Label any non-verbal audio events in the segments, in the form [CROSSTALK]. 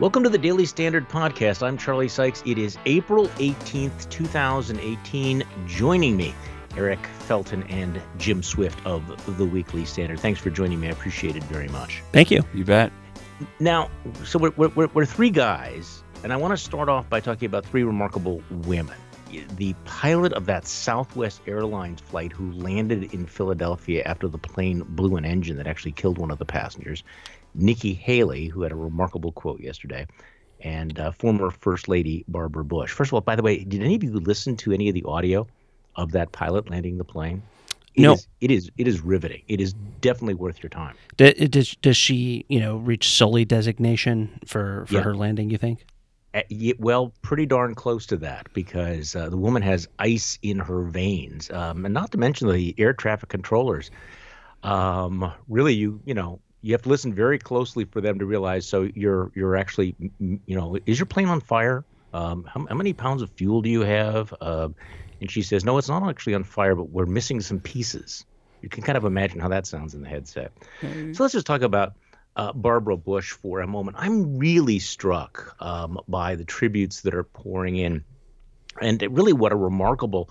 Welcome to the Daily Standard Podcast. I'm Charlie Sykes. It is April 18th, 2018. Joining me, Eric Felten and Jim Swift of the Weekly Standard. Thanks for joining me. I appreciate it very much. Thank you. You bet. Now, so we're, we're, we're three guys, and I want to start off by talking about three remarkable women. The pilot of that Southwest Airlines flight who landed in Philadelphia after the plane blew an engine that actually killed one of the passengers. Nikki Haley, who had a remarkable quote yesterday, and uh, former First Lady Barbara Bush. First of all, by the way, did any of you listen to any of the audio of that pilot landing the plane? It no. Is, it is it is riveting. It is definitely worth your time. Does, does she, you know, reach Sully designation for, for Yeah. her landing, you think? Uh, well, pretty darn close to that because uh, the woman has ice in her veins, um, and not to mention the air traffic controllers. Um, really, you you know you have to listen very closely for them to realize. So you're you're actually you know is your plane on fire? Um, how, how many pounds of fuel do you have? Uh, and she says, no, it's not actually on fire, but we're missing some pieces. You can kind of imagine how that sounds in the headset. So let's just talk about uh, Barbara Bush for a moment. I'm really struck um, by the tributes that are pouring in, and really what a remarkable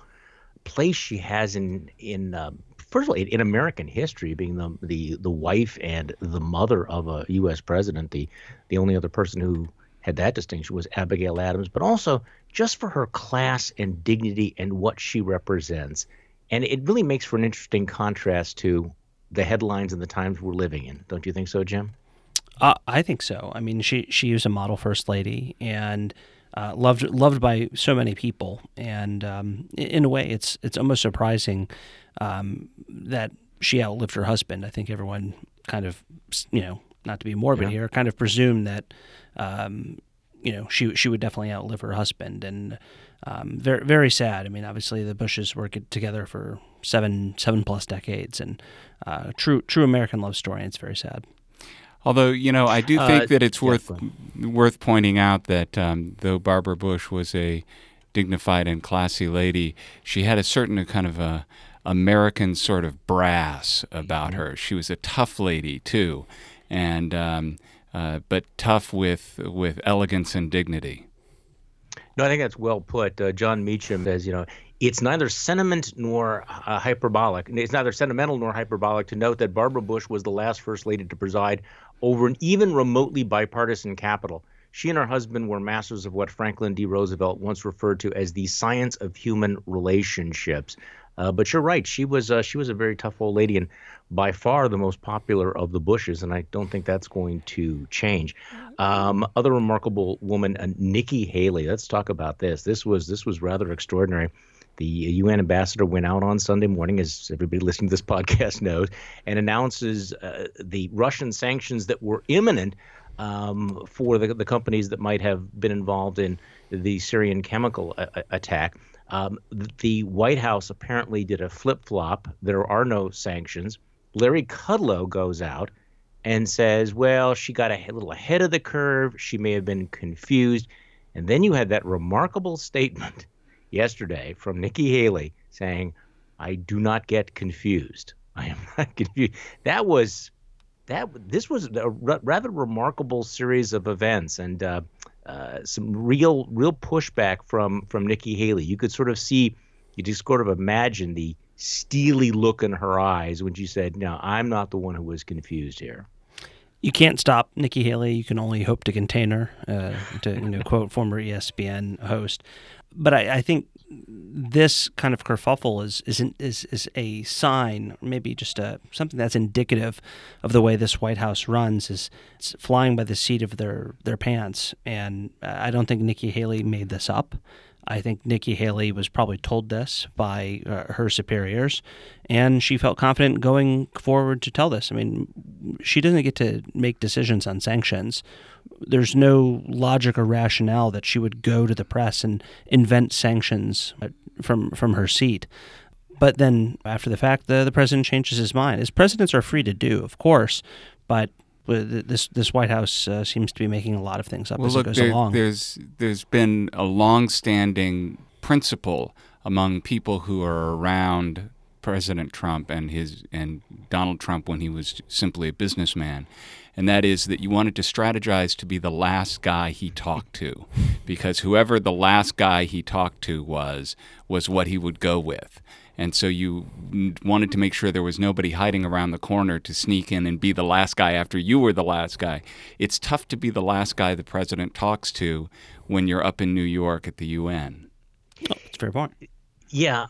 place she has in in um, first of all in, American history, being the the the wife and the mother of a U.S. president. The the only other person who had that distinction was Abigail Adams, but also just for her class and dignity and what she represents. And it really makes for an interesting contrast to the headlines and the times we're living in. Don't you think so, Jim? Uh, I think so. I mean, she she was a model first lady and uh, loved loved by so many people. And um, in a way, it's it's almost surprising um, that she outlived her husband. I think everyone kind of, you know, not to be morbid Yeah. here, kind of presumed that, um, you know, she she would definitely outlive her husband. And um, very very sad. I mean, obviously the Bushes were together for seven seven plus decades, and uh, true true American love story. And it's very sad. Although you know, I do Uh, think that it's worth worth pointing out that um, though Barbara Bush was a dignified and classy lady, she had a certain kind of a American sort of brass about her. She was a tough lady too, and um, uh, but tough with with elegance and dignity. No, I think that's well put. Uh, Jon Meacham says, you know, it's neither sentiment nor uh, hyperbolic. It's neither sentimental nor hyperbolic to note that Barbara Bush was the last first lady to preside over an even remotely bipartisan capital. She and her husband were masters of what Franklin D. Roosevelt once referred to as the science of human relationships. Uh, but you're right; she was uh, she was a very tough old lady, and by far the most popular of the Bushes. And I don't think that's going to change. Um, other remarkable woman, uh, Nikki Haley. Let's talk about this. This was this was rather extraordinary. The UN ambassador went out on Sunday morning, as everybody listening to this [LAUGHS] podcast knows, and announces uh, the Russian sanctions that were imminent um, for the, the companies that might have been involved in the Syrian chemical a- a- attack. Um, the White House apparently did a flip flop. There are no sanctions. Larry Kudlow goes out and says, well, she got a little ahead of the curve. She may have been confused. And then you had that remarkable statement yesterday from Nikki Haley saying, I do not get confused. I am not [LAUGHS] confused. That was that. This was a r- rather remarkable series of events, and uh, uh, some real, real pushback from from Nikki Haley. You could sort of see, you just sort of imagine the steely look in her eyes when she said, "No, I'm not the one who was confused here." you can't stop Nikki Haley. You can only hope to contain her. Uh, to you know, quote former ESPN host. But I, I think this kind of kerfuffle is isn't is is a sign, maybe just a something that's indicative of the way this White House runs. Is it's flying by the seat of their their pants, and uh, I don't think Nikki Haley made this up. I think Nikki Haley was probably told this by uh, her superiors, and she felt confident going forward to tell this. I mean, she doesn't get to make decisions on sanctions. There's no logic or rationale that she would go to the press and invent sanctions uh, from from her seat. But then after the fact, the the president changes his mind. As presidents are free to do, of course, but this this White House uh, seems to be making a lot of things up Well, as look, it goes there- along. there's there's been a long-standing principle among people who are around President Trump and his and Donald Trump when he was simply a businessman, and that is that you wanted to strategize to be the last guy he talked to, because whoever the last guy he talked to was was what he would go with. And so you wanted to make sure there was nobody hiding around the corner to sneak in and be the last guy after you were the last guy. It's tough to be the last guy the president talks to when you're up in New York at the UN. Oh, that's a fair point. Yeah,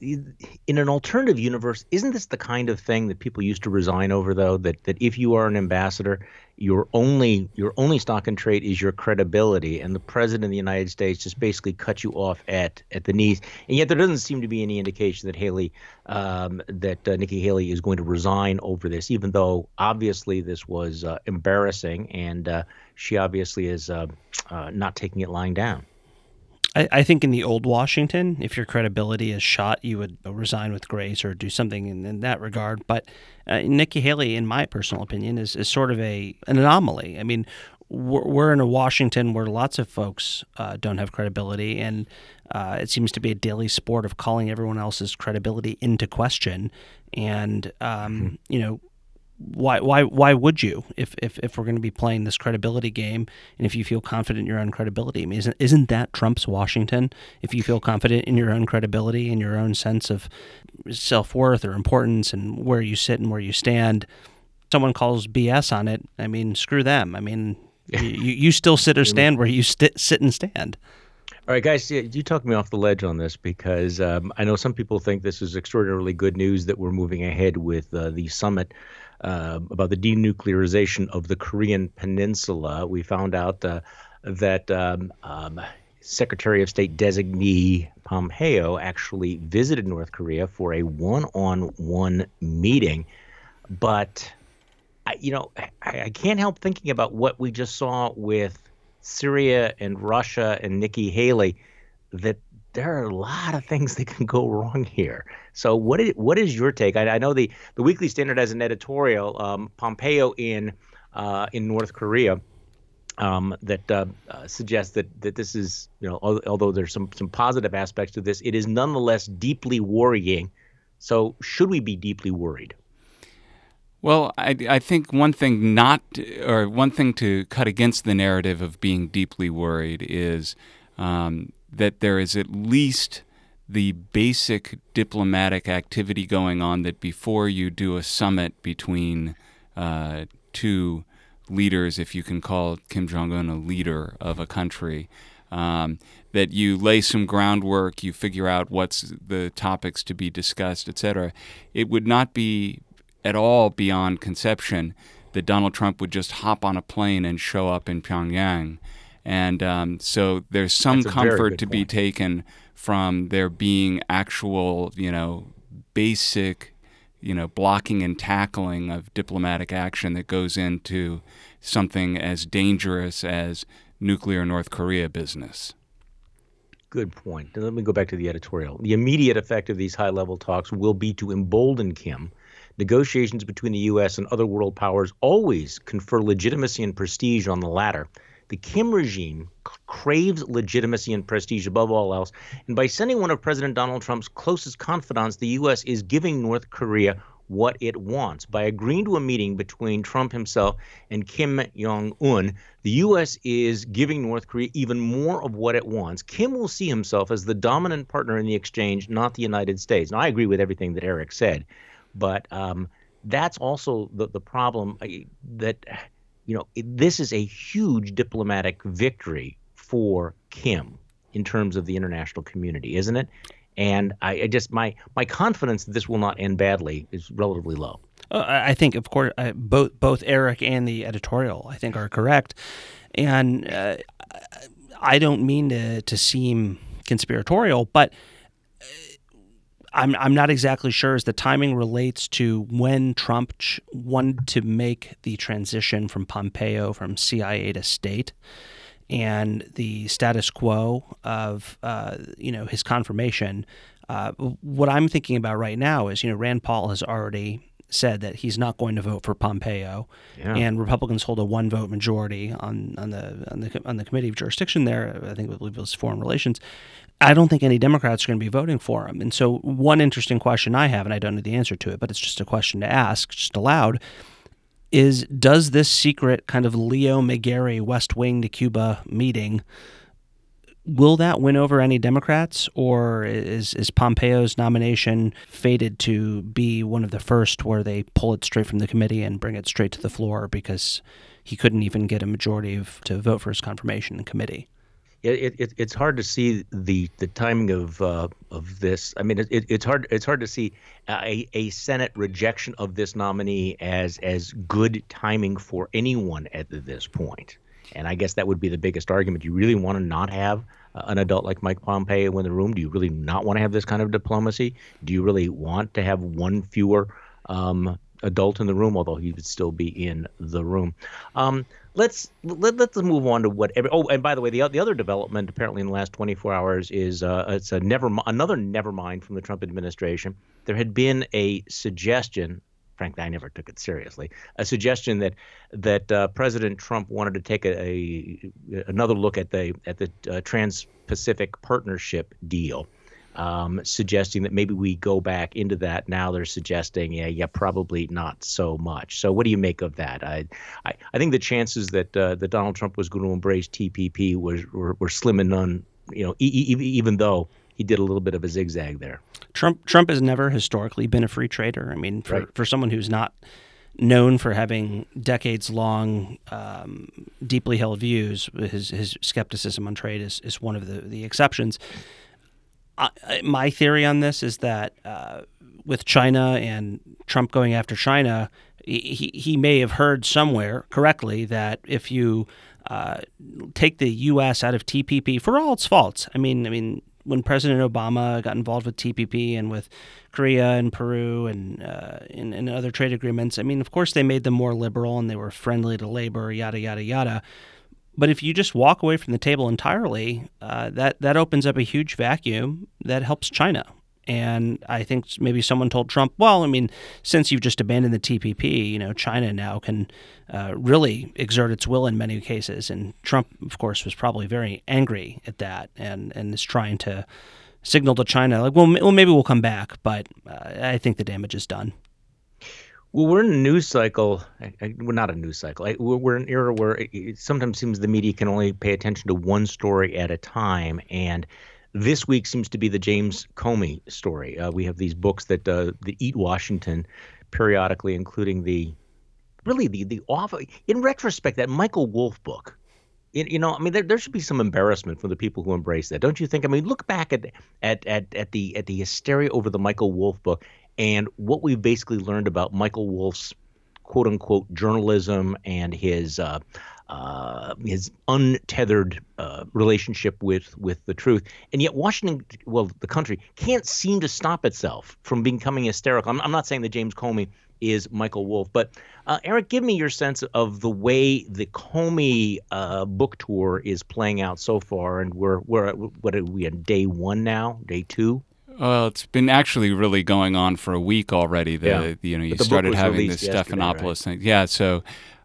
in an alternative universe, isn't this the kind of thing that people used to resign over? Though that that if you are an ambassador, your only your only stock and trade is your credibility, and the president of the United States just basically cut you off at at the knees. And yet, there doesn't seem to be any indication that Haley, um, that uh, Nikki Haley is going to resign over this, even though obviously this was uh, embarrassing, and uh, she obviously is uh, uh, not taking it lying down. I, I, think in the old Washington, if your credibility is shot, you would resign with grace or do something in, in that regard. But uh, Nikki Haley, in my personal opinion, is, is sort of a an anomaly. I mean, we're, we're in a Washington where lots of folks uh, don't have credibility, and uh, it seems to be a daily sport of calling everyone else's credibility into question. And um, mm-hmm. you know, why why why would you if if, if we're going to be playing this credibility game? And if you feel confident in your own credibility I mean, isn't isn't that Trump's Washington? If you feel confident in your own credibility and your own sense of self-worth or importance and where you sit and where you stand someone calls BS on it I mean screw them. I mean you, you still sit or stand where you st- sit and stand. All right, guys, you talk me off the ledge on this because um, I know some people think this is extraordinarily good news that we're moving ahead with uh, the summit uh, about the denuclearization of the Korean Peninsula. We found out uh, that um, um, Secretary of State designee Pompeo actually visited North Korea for a one on one meeting. But, I, you know, I, I can't help thinking about what we just saw with Syria and Russia and Nikki Haley that there are a lot of things that can go wrong here. So what is what is your take? I, I know the the Weekly Standard has an editorial um, Pompeo in uh, in North Korea um, that uh, uh, suggests that that this is you know although there's some some positive aspects to this, it is nonetheless deeply worrying. So should we be deeply worried? Well, I, I think one thing not or one thing to cut against the narrative of being deeply worried is um, that there is at least the basic diplomatic activity going on that before you do a summit between uh, two leaders, if you can call Kim Jong un a leader of a country, um, that you lay some groundwork, you figure out what's the topics to be discussed, etc. It would not be at all beyond conception that Donald Trump would just hop on a plane and show up in Pyongyang and um, so there's some comfort to point. be taken from there being actual, you know, basic, you know, blocking and tackling of diplomatic action that goes into something as dangerous as nuclear North Korea business. Good point. Let me go back to the editorial. The immediate effect of these high level talks will be to embolden Kim. Negotiations between the U.S. and other world powers always confer legitimacy and prestige on the latter. The Kim regime craves legitimacy and prestige above all else, and by sending one of President Donald Trump's closest confidants, the U.S. is giving North Korea what it wants. By agreeing to a meeting between Trump himself and Kim Jong un, the U.S. is giving North Korea even more of what it wants. Kim will see himself as the dominant partner in the exchange, not the United States. Now, I agree with everything that Eric said, but um, that's also the, the problem that you know, this is a huge diplomatic victory for Kim in terms of the international community, isn't it? And I, I just my my confidence that this will not end badly is relatively low. Uh, I think, of course, uh, both both Eric and the editorial I think are correct, and uh, I don't mean to to seem conspiratorial, but I'm I'm not exactly sure as the timing relates to when Trump ch- wanted to make the transition from Pompeo from CIA to state, and the status quo of uh, you know his confirmation. Uh, what I'm thinking about right now is you know Rand Paul has already said that he's not going to vote for Pompeo, Yeah. and Republicans hold a one vote majority on on the on the on the committee of jurisdiction there. I think I believe it was foreign relations. I don't think any Democrats are going to be voting for him. And so, one interesting question I have, and I don't know the answer to it, but it's just a question to ask, just aloud, is does this secret kind of Leo McGarry West Wing to Cuba meeting will that win over any Democrats, or is is Pompeo's nomination fated to be one of the first where they pull it straight from the committee and bring it straight to the floor because he couldn't even get a majority of, to vote for his confirmation in committee? It, it, it's hard to see the, the timing of uh, of this. I mean, it, it's hard it's hard to see a, a Senate rejection of this nominee as as good timing for anyone at this point. And I guess that would be the biggest argument. Do you really want to not have uh, an adult like Mike Pompeo in the room? Do you really not want to have this kind of diplomacy? Do you really want to have one fewer um, adult in the room, although he would still be in the room? Um, let's let, let's move on to what. Every, oh, and by the way, the the other development apparently in the last 24 hours is uh, it's a never another never mind from the Trump administration. There had been a suggestion frankly, I never took it seriously. A suggestion that that uh, President Trump wanted to take a, a, another look at the at the uh, Trans-Pacific Partnership deal, um, suggesting that maybe we go back into that. Now they're suggesting, yeah, yeah, probably not so much. So what do you make of that? I I, I think the chances that uh, that Donald Trump was going to embrace TPP was were, were slim and none. You know, e- e- even though he did a little bit of a zigzag there. Trump Trump has never historically been a free trader. I mean, for, Right. for someone who's not known for having decades long, um, deeply held views, his his skepticism on trade is, is one of the, the exceptions. I, my theory on this is that uh, with China and Trump going after China, he, he he may have heard somewhere correctly that if you uh, take the U.S. out of TPP for all its faults, I mean, I mean, when President Obama got involved with TPP and with Korea and Peru and uh, and, and other trade agreements, I mean, of course, they made them more liberal and they were friendly to labor, yada yada yada. But if you just walk away from the table entirely, uh, that that opens up a huge vacuum that helps China. And I think maybe someone told Trump, well, I mean, since you've just abandoned the TPP, you know, China now can uh, really exert its will in many cases. And Trump, of course, was probably very angry at that and, and is trying to signal to China, like, well, m- well maybe we'll come back. But uh, I think the damage is done. Well, we're in a news cycle. We're not a news cycle. We're in an era where it- it sometimes seems the media can only pay attention to one story at a time. And this week seems to be the James Comey story. Uh, we have these books that uh, that eat Washington periodically, including the really the the off. In retrospect, that Michael Wolff book. You you know, I mean, there, there should be some embarrassment for the people who embrace that, don't you think? I mean, look back at at at, at the at the hysteria over the Michael Wolff book and what we've basically learned about Michael Wolff's quote unquote journalism and his uh, uh, his untethered uh, relationship with with the truth, and yet Washington, well, the country can't seem to stop itself from becoming hysterical. I'm, I'm not saying that James Comey is Michael Wolff, but uh, Eric, give me your sense of the way the Comey uh, book tour is playing out so far, and we're we're what are we on day one now, day two? Well, it's been actually really going on for a week already. The Yeah. you know you the started having released this Stephanopoulos thing. Yeah, so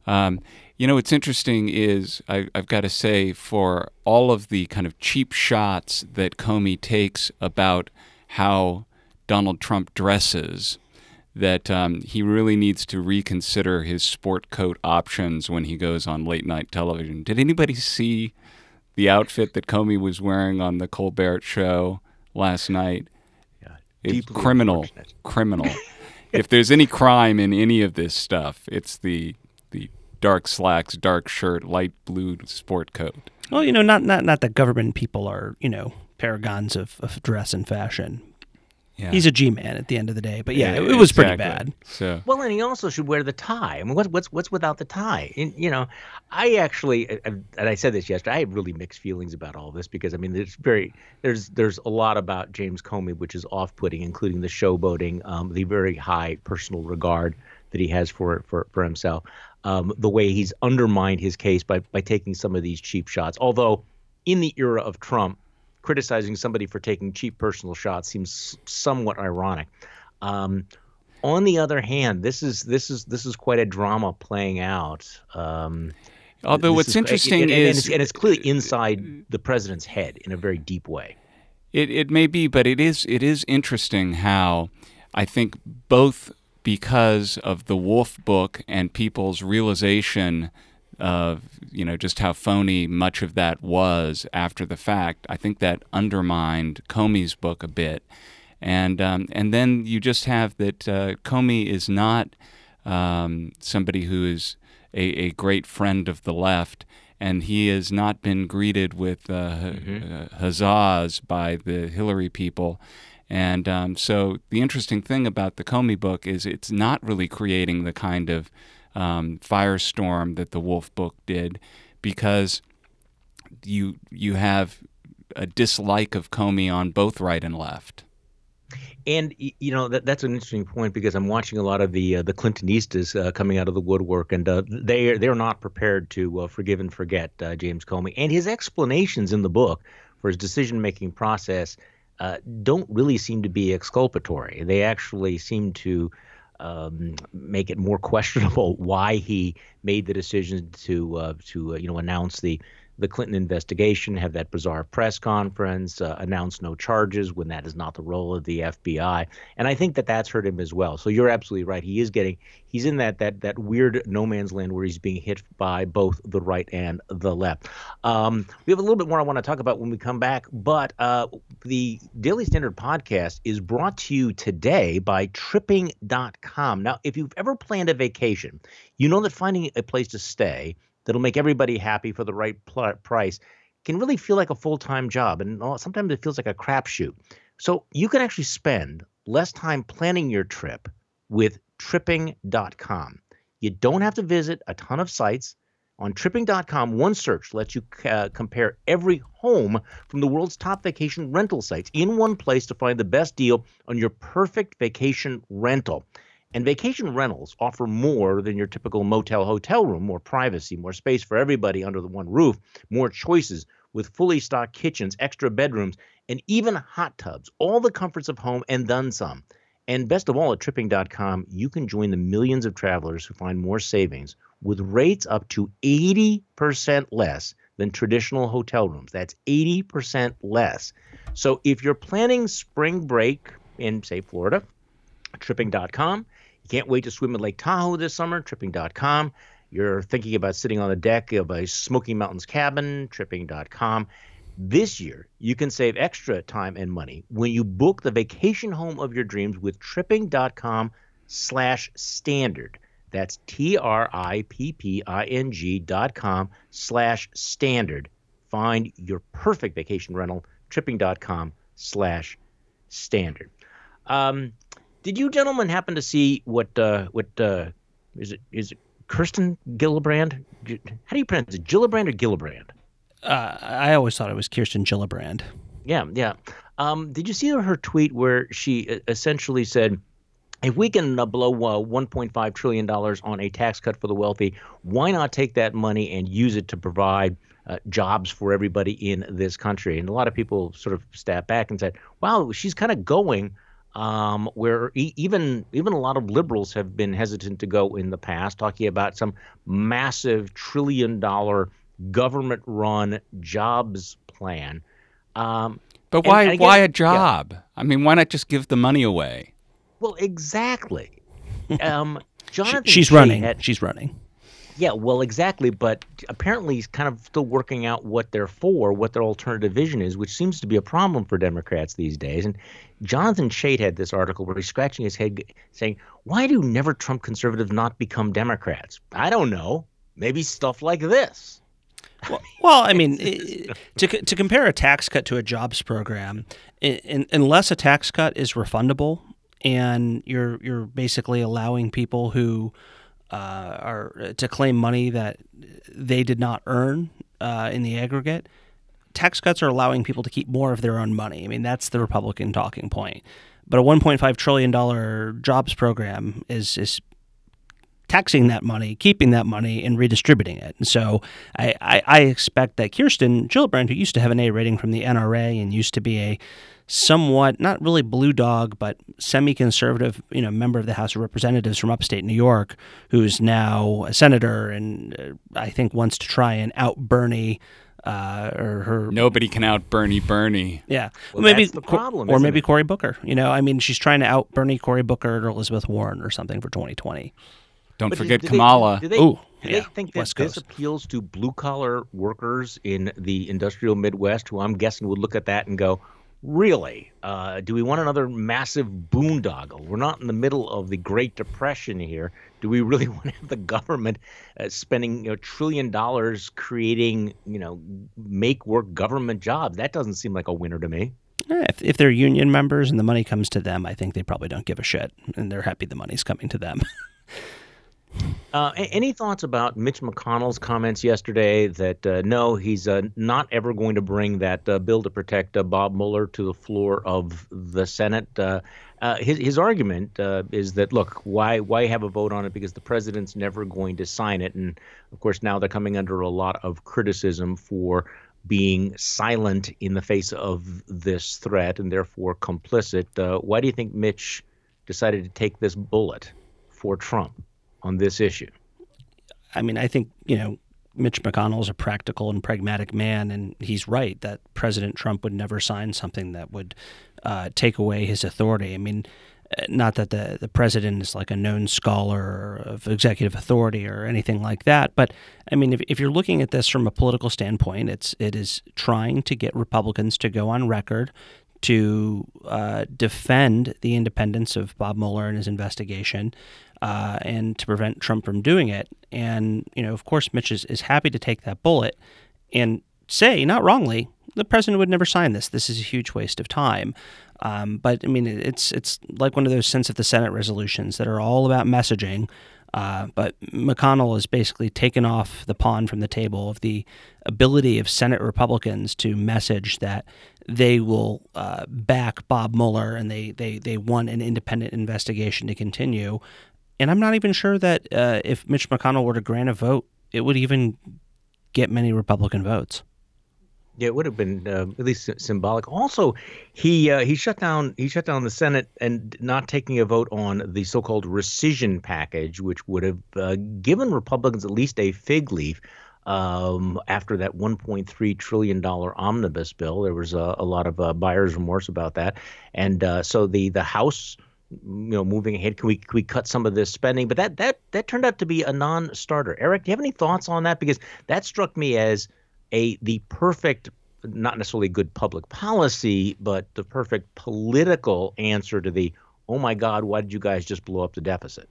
um, you know what's interesting is I, I've got to say for all of the kind of cheap shots that Comey takes about how Donald Trump dresses, that um, he really needs to reconsider his sport coat options when he goes on late night television. Did anybody see the outfit that Comey was wearing on the Colbert Show last night? It's Deeply criminal, criminal. [LAUGHS] if there's any crime in any of this stuff, it's the dark slacks, dark shirt, light blue sport coat. Well, you know, not not not that government people are, you know, paragons of, of dress and fashion. Yeah. He's a G man at the end of the day. But yeah, it, it was pretty bad. So Well, and he also should wear the tie. I mean, what's what's what's without the tie? And, you know, I actually, and I said this yesterday. I have really mixed feelings about all this because I mean, there's very there's there's a lot about James Comey which is off-putting, including the showboating, um, the very high personal regard that he has for for for himself, um, the way he's undermined his case by by taking some of these cheap shots. Although, in the era of Trump, criticizing somebody for taking cheap personal shots seems somewhat ironic. Um, On the other hand, this is this is this is quite a drama playing out. Um, Although what's is- interesting and, and is it's, and it's clearly inside the president's head in a very deep way. It it may be, but it is it is interesting how I think both because of the Wolff book and people's realization of you know just how phony much of that was after the fact. I think that undermined Comey's book a bit, and um, and then you just have that uh, Comey is not um, somebody who is a, a great friend of the left, and he has not been greeted with uh, uh, huzzas by the Hillary people. And um, so the interesting thing about the Comey book is it's not really creating the kind of um, firestorm that the Wolff book did, because you you have a dislike of Comey on both right and left. And you know that that's an interesting point because I'm watching a lot of the uh, the Clintonistas uh, coming out of the woodwork, and uh, they they're not prepared to uh, forgive and forget uh, James Comey and his explanations in the book for his decision making process uh, don't really seem to be exculpatory. They actually seem to um, make it more [LAUGHS] questionable why he made the decision to uh, to uh, you know announce the the Clinton investigation, have that bizarre press conference, uh, announce no charges when that is not the role of the FBI, and I think that that's hurt him as well. So you're absolutely right. He is getting he's in that that that weird no man's land where he's being hit by both the right and the left. Um, we have a little bit more I want to talk about when we come back, but uh, the Daily Standard podcast is brought to you today by Tripping.com. Now, if you've ever planned a vacation, you know that finding a place to stay that'll make everybody happy for the right pl- price can really feel like a full-time job and sometimes it feels like a crapshoot. So you can actually spend less time planning your trip with tripping.com you don't have to visit a ton of sites. On tripping.com one search lets you uh, compare every home from the world's top vacation rental sites in one place to find the best deal on your perfect vacation rental and vacation rentals offer more than your typical motel hotel room more privacy, more space for everybody under the one roof, more choices with fully stocked kitchens, extra bedrooms, and even hot tubs. All the comforts of home and then some. And best of all, at tripping.com, you can join the millions of travelers who find more savings with rates up to 80% less than traditional hotel rooms. That's 80% less. So if you're planning spring break in, say, Florida, tripping.com. You can't wait to swim at Lake Tahoe this summer, tripping.com. You're thinking about sitting on the deck of a Smoky Mountains cabin, tripping.com. This year, you can save extra time and money when you book the vacation home of your dreams with tripping.com slash standard. That's T-R-I-P-P-I-N-G dot com slash standard. Find your perfect vacation rental, tripping.com slash standard. Um, did you gentlemen happen to see what uh, what uh, is it is it Kirsten Gillibrand? How do you pronounce it? Gillibrand or Gillibrand? Uh, I always thought it was Kirsten Gillibrand. Yeah, yeah. Um, did you see her tweet where she uh, essentially said, if we can uh, blow uh, 1.5 trillion dollars on a tax cut for the wealthy, why not take that money and use it to provide uh, jobs for everybody in this country? And a lot of people sort of stepped back and said, "Wow, she's kind of going." Um, where e- even even a lot of liberals have been hesitant to go in the past, talking about some massive trillion dollar government run jobs plan. Um, But why and I why a job? I mean, why not just give the money away? well, exactly. [LAUGHS] Um, She, Jonathan she's Chait running. had- she's running. Yeah, well, exactly. But apparently, he's kind of still working out what they're for, what their alternative vision is, which seems to be a problem for Democrats these days. And Jonathan Chait had this article where he's scratching his head, saying, "Why do never Trump conservatives not become Democrats? I don't know. Maybe stuff like this." Well, well I mean, to to compare a tax cut to a jobs program, in, unless a tax cut is refundable, and you're you're basically allowing people who uh, are to claim money that they did not earn uh, in the aggregate. Tax cuts are allowing people to keep more of their own money. I mean, that's the Republican talking point. But a 1.5 trillion dollar jobs program is is taxing that money, keeping that money, and redistributing it. And so I, I, I expect that Kirsten Gillibrand, who used to have an A rating from the NRA and used to be a somewhat not really blue dog but semi-conservative you know member of the house of representatives from upstate new york who's now a senator and uh, i think wants to try and out bernie uh, or her nobody can out Bernie Bernie. Yeah, well, maybe that's the problem, or maybe it? Cory Booker. You know, I mean, she's trying to out Bernie, Cory Booker, or Elizabeth Warren or something for 2020. Don't but forget do, do Kamala. They, do they, Ooh, do yeah, they think that this appeals to blue collar workers in the industrial Midwest who I'm guessing would look at that and go, really? Uh, do we want another massive boondoggle? We're not in the middle of the Great Depression here. Do we really [LAUGHS] want to have the government uh, spending a you know, trillion dollars creating, you know, make work government jobs? That doesn't seem like a winner to me. If, if they're union members and the money comes to them, I think they probably don't give a shit and they're happy the money's coming to them. [LAUGHS] Uh, any thoughts about Mitch McConnell's comments yesterday that uh, no, he's uh, not ever going to bring that uh, bill to protect uh, Bob Mueller to the floor of the Senate? Uh, his his argument is that look, why why have a vote on it because the president's never going to sign it, and of course now they're coming under a lot of criticism for being silent in the face of this threat and therefore complicit. why do you think Mitch decided to take this bullet for Trump? On this issue? I mean, I think, you know, Mitch McConnell is a practical and pragmatic man, and he's right that President Trump would never sign something that would uh, take away his authority. I mean, uh, not that the, the president is like a known scholar of executive authority or anything like that, but I mean, if, if you're looking at this from a political standpoint, it's it is trying to get Republicans to go on record to uh, defend the independence of Bob Mueller and his investigation, uh, and to prevent Trump from doing it. And, you know, of course, Mitch is, is happy to take that bullet and say, not wrongly, the president would never sign this. This is a huge waste of time. Um, but I mean, it's it's like one of those sense of the Senate resolutions that are all about messaging. Uh, but McConnell has basically taken off the pawn from the table of the ability of Senate Republicans to message that they will uh, back Bob Mueller and they, they, they want an independent investigation to continue. And I'm not even sure that uh, if Mitch McConnell were to grant a vote, it would even get many Republican votes. Yeah, it would have been uh, at least symbolic. Also, he uh, he shut down he shut down the Senate and not taking a vote on the so-called rescission package, which would have uh, given Republicans at least a fig leaf. Um, after that 1.3 trillion dollar omnibus bill, there was a, a lot of uh, buyer's remorse about that, and uh, so the the House you know moving ahead can we can we cut some of this spending? But that that that turned out to be a non-starter. Eric do you have any thoughts on that? Because that struck me as a the perfect not necessarily good public policy but the perfect political answer to the oh my god why did you guys just blow up the deficit?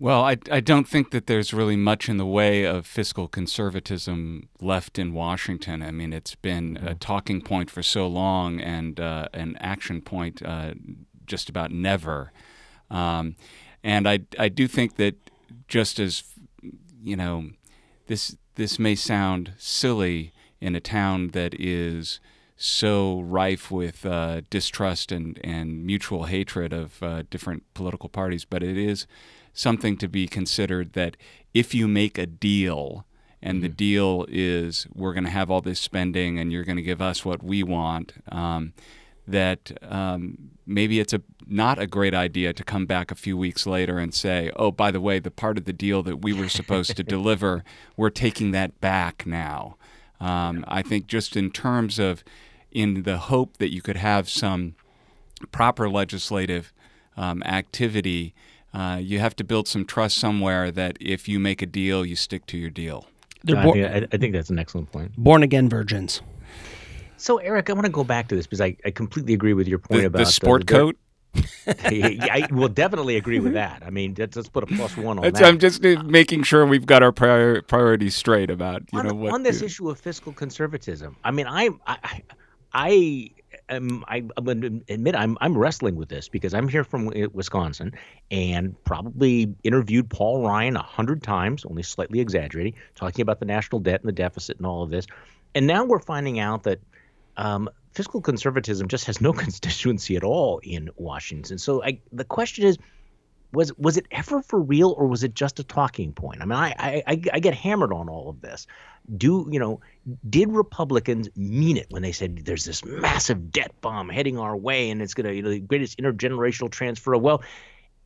Well, I, I don't think that there's really much in the way of fiscal conservatism left in Washington. I mean, it's been a talking point for so long and uh, an action point uh, just about never. Um, and I, I do think that just as, you know, this, this may sound silly in a town that is so rife with uh, distrust and, and mutual hatred of uh, different political parties, but it is something to be considered that if you make a deal and the mm-hmm. deal is we're going to have all this spending and you're going to give us what we want, um, that um, maybe it's a not a great idea to come back a few weeks later and say, "Oh, by the way, the part of the deal that we were supposed to [LAUGHS] deliver, we're taking that back now." Um, I think just in terms of, in the hope that you could have some proper legislative um, activity, uh, you have to build some trust somewhere that if you make a deal, you stick to your deal. Bo- I, I think that's an excellent point. Born again virgins. So, Eric, I want to go back to this because I, I completely agree with your point the, about the sport the, coat. [LAUGHS] I will definitely agree with that. I mean, let's, let's put a plus one on That's, that. I'm just uh, making sure we've got our prior, priorities straight about you on, know what on this issue of fiscal conservatism. I mean, I I I am I'm going to admit I'm I'm wrestling with this because I'm here from Wisconsin and probably interviewed Paul Ryan a hundred times, only slightly exaggerating, talking about the national debt and the deficit and all of this, and now we're finding out that um, fiscal conservatism just has no [LAUGHS] constituency at all in Washington. So I, the question is, was was it ever for real or was it just a talking point? I mean, I I, I get hammered on all of this. Do you know? Did Republicans mean it when they said there's this massive debt bomb heading our way and it's to you know the greatest intergenerational transfer of wealth?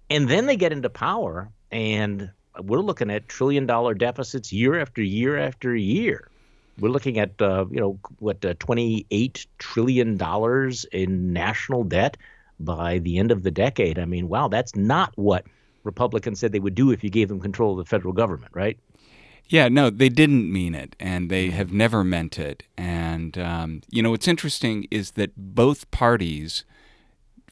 And then they get into power and we're looking at trillion dollar deficits year after year after year. We're looking at uh, you know what uh, 28 trillion dollars in national debt by the end of the decade. I mean, wow, that's not what Republicans said they would do if you gave them control of the federal government, right? Yeah, no, they didn't mean it, and they have never meant it. And um, you know, what's interesting is that both parties,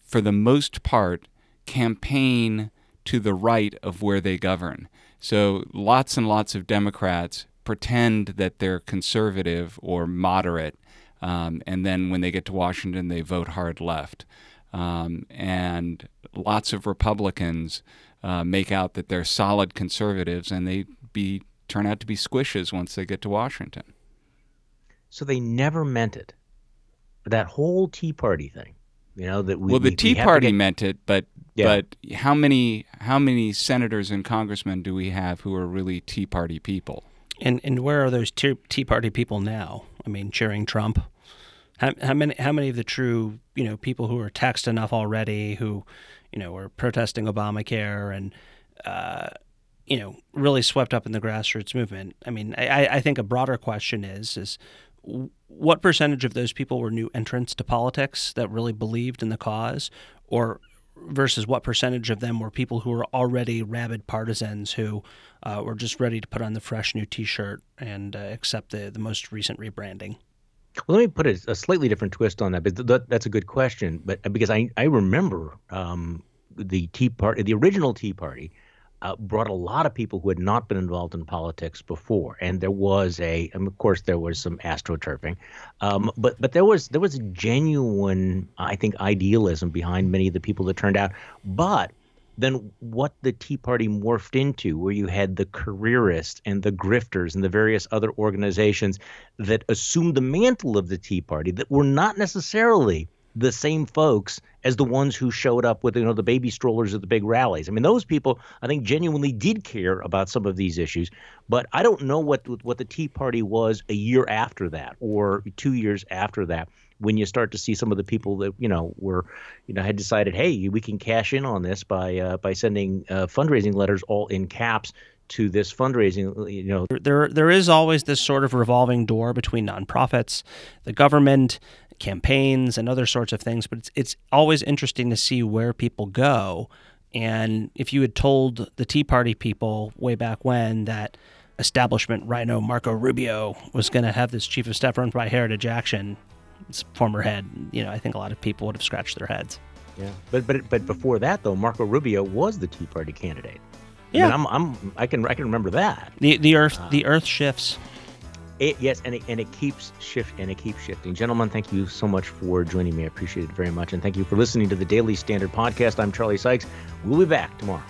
for the most part, campaign to the right of where they govern. So lots and lots of Democrats pretend that they're conservative or moderate, um, and then when they get to Washington, they vote hard left. Um, and lots of Republicans uh, make out that they're solid conservatives, and they be turn out to be squishes once they get to Washington. So they never meant it. That whole Tea Party thing, you know, that we well, the we, Tea we Party get, meant it, but yeah. but how many how many senators and congressmen do we have who are really Tea Party people? And and where are those Tea, Party people now? I mean, cheering Trump. How, how many how many of the true you know people who are taxed enough already who you know were protesting Obamacare and uh, you know really swept up in the grassroots movement? I mean, I, I think a broader question is is what percentage of those people were new entrants to politics that really believed in the cause, or versus what percentage of them were people who were already rabid partisans who uh, were just ready to put on the fresh new T-shirt and uh, accept the the most recent rebranding? Well, let me put a, a slightly different twist on that, but th- that's a good question. But because I I remember um, the Tea Party, the original Tea Party, uh, brought a lot of people who had not been involved in politics before, and there was a, and of course, there was some astroturfing, um, but but there was there was a genuine, I think, idealism behind many of the people that turned out. But then what the Tea Party morphed into, where you had the careerists and the grifters and the various other organizations that assumed the mantle of the Tea Party that were not necessarily the same folks as the ones who showed up with you know the baby strollers at the big rallies. I mean, those people I think genuinely did care about some of these issues, but I don't know what what the Tea Party was a year after that or two years after that when you start to see some of the people that you know were you know had decided hey we can cash in on this by uh, by sending uh, fundraising letters all in caps to this fundraising you know there there is always this sort of revolving door between nonprofits the government campaigns and other sorts of things but it's it's always interesting to see where people go and if you had told the tea party people way back when that establishment RINO marco rubio was going to have this chief of staff run by heritage action former head, you know, I think a lot of people would have scratched their heads. Yeah, but but but before that though, Marco Rubio was the Tea Party candidate. Yeah, I am I'm, I'm I can I can remember that. The the earth uh, the earth shifts. It, yes, and it, and it keeps shift and it keeps shifting. Gentlemen, thank you so much for joining me. I appreciate it very much, and thank you for listening to the Daily Standard podcast. I'm Charlie Sykes. We'll be back tomorrow.